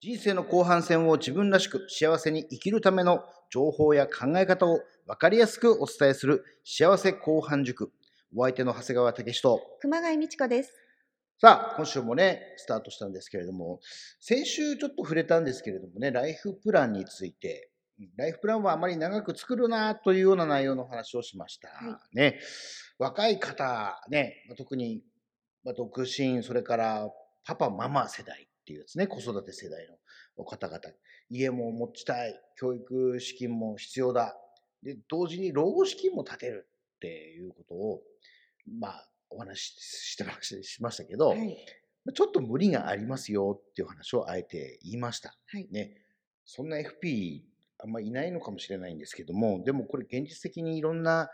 人生の後半戦を自分らしく幸せに生きるための情報や考え方を分かりやすくお伝えする幸せ後半塾。お相手の長谷川武史と。熊谷美智子です。さあ、今週もね、スタートしたんですけれども、先週ちょっと触れたんですけれどもね、ライフプランについて、ライフプランはあまり長く作るなというような内容の話をしました。はね、若い方、ね、特にまあ独身、それからパパ、ママ世代っていうですね、子育て世代の方々、家も持ちたい、教育資金も必要だ、で同時に老後資金も立てるっていうことを、まあ、お話ししてましたしましたけど、はい。ちょっと無理がありますよっていう話をあえて言いました。はい。ね、そんな FP あんまいないのかもしれないんですけども、でもこれ現実的にいろんな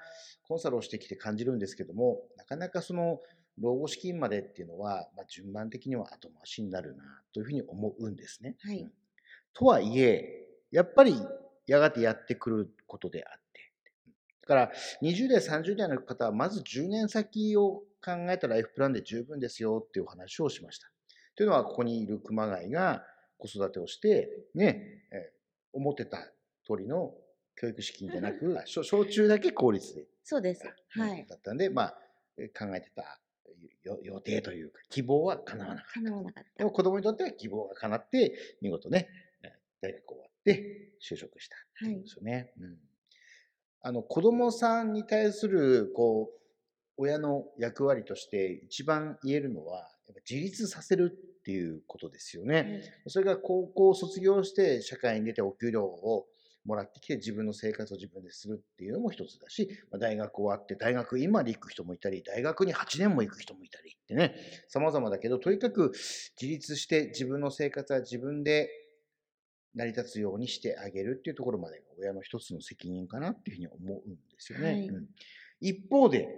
コンサルをしてきて感じるんですけども、なかなかその老後資金までっていうのは、まあ、順番的には後回しになるなというふうに思うんですね。はいうんとはいえ、やっぱりやがてやってくることであって、だから20代、30代の方はまず10年先を考えたライフプランで十分ですよっていうお話をしました。というのは、ここにいる熊谷が子育てをして、ね、えー思ってた通りの教育資金じゃなく、小小中だけ公立で、そうです。はい。だったんで、まあ、えー考えてたよ予定というか、希望は叶わなかった。叶わなかった。でも子供にとっては希望が叶って、見事ね、えー大学終わって就職したっていうんですよね。うん、あの子供さんに対するこう親の役割として一番言えるのは、やっぱ自立させるっていうことですよね。はいそれが高校を卒業して社会に出てお給料をもらってきて自分の生活を自分でするっていうのも一つだし、まあ大学終わって大学院まで行く人もいたり、大学に8年も行く人もいたりってね、様々だけど、とにかく自立して自分の生活は自分で成り立つようにしてあげるっていうところまでが親の一つの責任かなっていうふうに思うんですよね。はいうん一方で、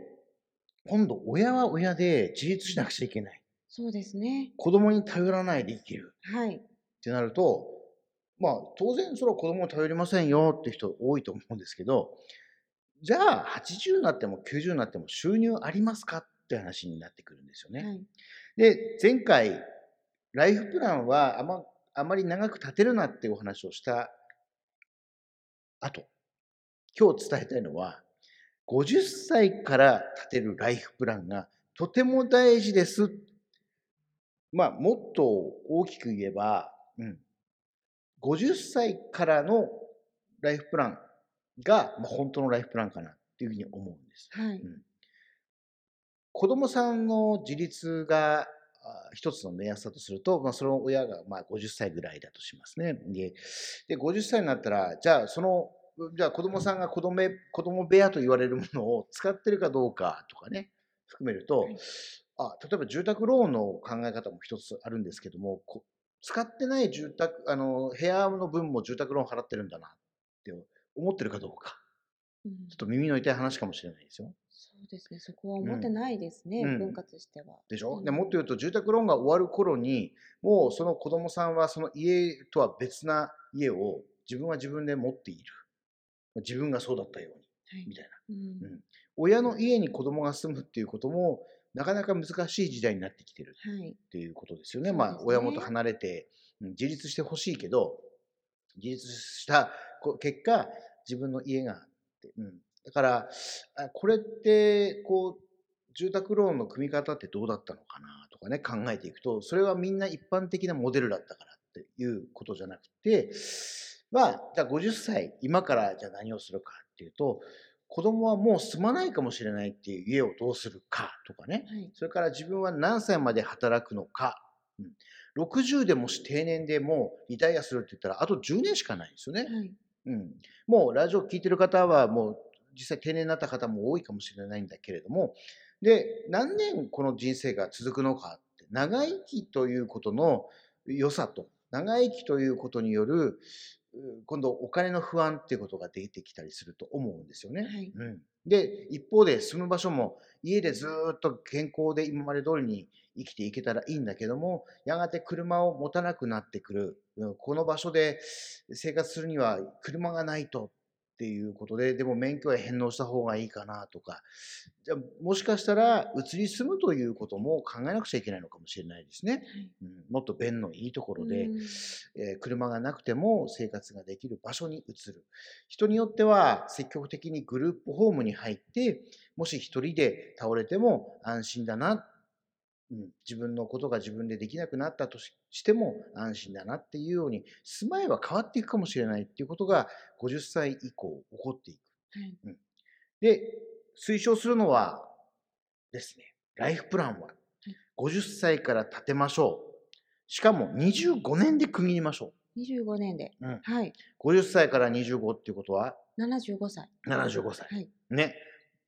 今度親は親で自立しなくちゃいけない。そうですね。子供に頼らないで生きる。はい。ってなると、まあ当然それは子供を頼りませんよって人多いと思うんですけど、じゃあ80になっても90になっても収入ありますかって話になってくるんですよね。はい。で、前回、ライフプランはあまあまり長く立てるなっていうお話をした後、今日伝えたいのは、50歳から立てるライフプランがとても大事です。まあ、もっと大きく言えば、うん、50歳からのライフプランが、まあ、本当のライフプランかなっていうふうに思うんです。はい。うん子供さんの自立があ一つの目安だとすると、まあ、その親がまあ50歳ぐらいだとしますね。で、で50歳になったら、じゃあその、じゃあ子供さんが子供べ子供部屋と言われるものを使ってるかどうかとかね、含めると、はいあ例えば住宅ローンの考え方も一つあるんですけども、こ使ってない住宅、あの、部屋の分も住宅ローン払ってるんだなって思ってるかどうか。うん。ちょっと耳の痛い話かもしれないですよ。そうですね。そこは思ってないですね。うん。分割しては。でしょ、うん。でもっと言うと住宅ローンが終わる頃にもうその子供さんはその家とは別な家を自分は自分で持っている。自分がそうだったようはい。にみたいな。うん。うん。親の家に子供が住むっていうこともなかなか難しい時代になってきてるはい。っていうことですよね。そうですねまあ親元離れてうん自立してほしいけど自立したこ結果自分の家があって、うん、だからあこれってこう住宅ローンの組み方ってどうだったのかなとかね考えていくとそれはみんな一般的なモデルだったからっていうことじゃなくてまあじゃあ50歳今からじゃあ何をするかっていうと子供はもう住まないかもしれないっていう家をどうするかとかねはい。それから自分は何歳まで働くのか、うん、60でもし定年でもうリタイアするって言ったらあと10年しかないんですよね。はい。うん、もうラジオ聞いてる方はもう実際定年になった方も多いかもしれないんだけれどもで何年この人生が続くのかって長生きということの良さと長生きということによるう今度お金の不安っていうことが出てきたりすると思うんですよね。はい。うん、で一方で住む場所も家でずーっと健康で今まで通りに生きていけたらいいんだけどもやがて車を持たなくなってくる。うんこの場所で生活するには車がないとっていうことで、でも免許は返納した方がいいかなとか、じゃあもしかしたら移り住むということも考えなくちゃいけないのかもしれないですね。はい。うん、もっと便のいいところで、うん。えー車がなくても生活ができる場所に移る。人によっては積極的にグループホームに入って、もし一人で倒れても安心だな、うん、自分のことが自分でできなくなったとししても安心だなっていうように、住まいは変わっていくかもしれないっていうことが50歳以降起こっていく。はいで、推奨するのはですね、ライフプランは50歳から立てましょう。しかも25年で区切りましょ25年で、うんはい、う。50歳から25っていうことは？75歳。75歳。はい、ね。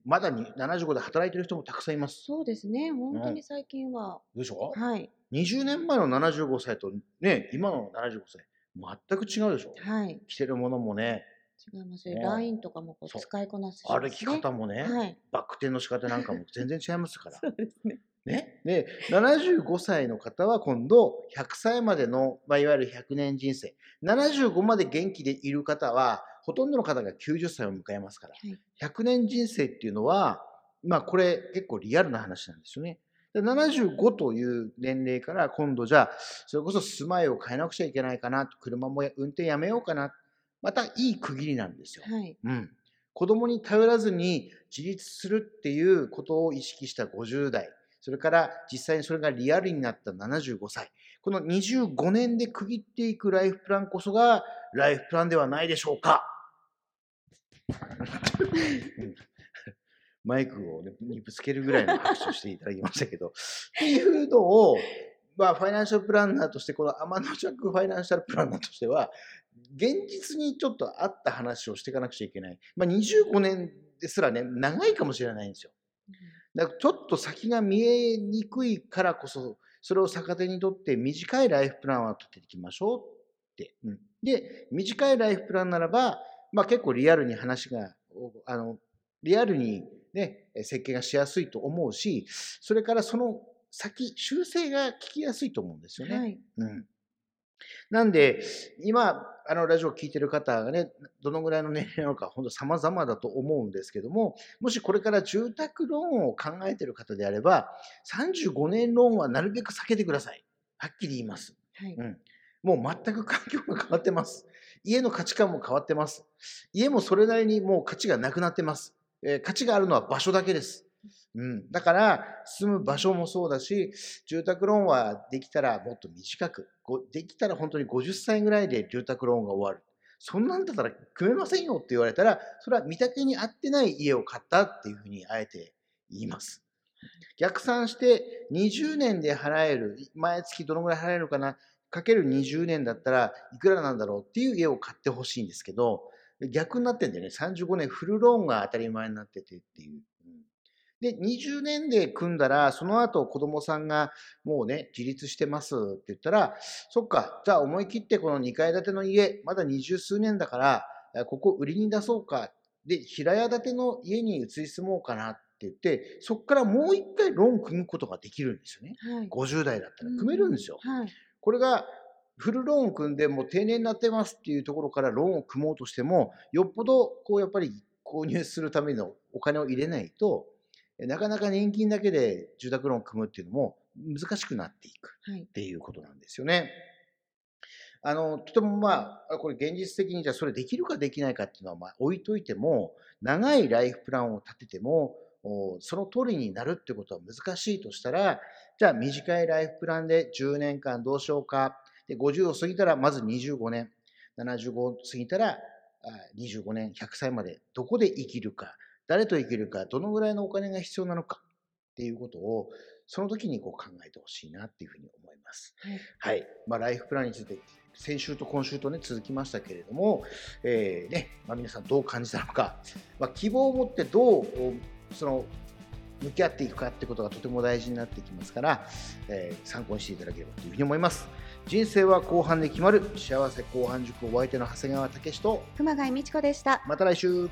まだに75で働いてる人もたくさんいます。そうですね。本当に最近は、でしょ、はい、20年前の75歳とね、今の75歳、全く違うでしょ？はい、着てるものもね、違います。ね。LINE とかもこそう。う使いこなすし。歩き方もね、はい、バク転の仕方なんかも全然違いますから。そうですね。ね、で75歳の方は今度100歳までの、まあ、いわゆる100年人生。75まで元気でいる方はほとんどの方が90歳を迎えますから、はい100年人生っていうのはまあこれ結構リアルな話なんですよね。で75という年齢から今度じゃあそれこそ住まいを変えなくちゃいけないかな車も運転やめようかなまたいい区切りなんですよ。はい、うん、子供に頼らずに自立するっていうことを意識した50代、それから実際にそれがリアルになった75歳、この25年で区切っていくライフプランこそがライフプランではないでしょうか。うんマイクを、ね、にぶつけるぐらいの拍手をしていただきましたけど、っていうのを、まあ、ファイナンシャルプランナーとして、この天野着ファイナンシャルプランナーとしては、現実にちょっと合った話をしていかなくちゃいけない。まあ、25年ですらね、長いかもしれないんですよ。だからちょっと先が見えにくいからこそ、それを逆手にとって短いライフプランは立てていきましょうって。うんで、短いライフプランならば、まあ結構リアルに話が、おあの、リアルにね、設計がしやすいと思うし、それからその先、修正が聞きやすいと思うんですよね。はい、うん。なんで、今、あの、ラジオを聞いてる方がね、どのぐらいの年齢なのか、本当様々だと思うんですけども、もしこれから住宅ローンを考えてる方であれば、35年ローンはなるべく避けてください。はっきり言います。はい、うん。もう全く環境が変わってます。家の価値観も変わってます。家もそれなりにもう価値がなくなってます。えー価値があるのは場所だけです。うん。だから、住む場所もそうだし、住宅ローンはできたらもっと短く、できたら本当に50歳ぐらいで住宅ローンが終わる。そんなんだったら組めませんよって言われたら、それは見丈に合ってない家を買ったっていうふうにあえて言います。逆算して20年で払える、毎月どのぐらい払えるかな、かける20年だったらいくらなんだろうっていう家を買ってほしいんですけど、逆になってんだよね。35年フルローンが当たり前になっててっていう。うんで、20年で組んだら、その後子供さんがもうね、自立してますって言ったら、そっか、じゃあ思い切ってこの2階建ての家、まだ二十数年だから、えここ売りに出そうか。で、平屋建ての家に移り住もうかなって言って、そこからもう一回ローン組むことができるんですよね。はい。50代だったら組めるんですよ。はい。これがフルローンを組んでもう定年になってますっていうところからローンを組もうとしても、よっぽどこうやっぱり購入するためのお金を入れないと、なかなか年金だけで住宅ローンを組むっていうのも難しくなっていくはい。っていうことなんですよね。あの、とてもまあ、これ現実的にじゃあそれできるかできないかっていうのはまあ置いといても、長いライフプランを立てても、おその通りになるってことは難しいとしたら、じゃあ短いライフプランで10年間どうしようか。で、50を過ぎたらまず25年、75を過ぎたらあ25年、100歳までどこで生きるか、誰と生きるか、どのぐらいのお金が必要なのかっていうことを、その時にこう考えてほしいなっていうふうに思います。はい。はい。まあ、ライフプランについて、先週と今週とね、続きましたけれども、えーね、まあ、皆さんどう感じたのか、まあ、希望を持ってどうその、向き合っていくかってことがとても大事になってきますから、えー参考にしていただければというふうに思います。人生は後半で決まる幸せ後半塾お相手の長谷川武史と熊谷美智子でした。また来週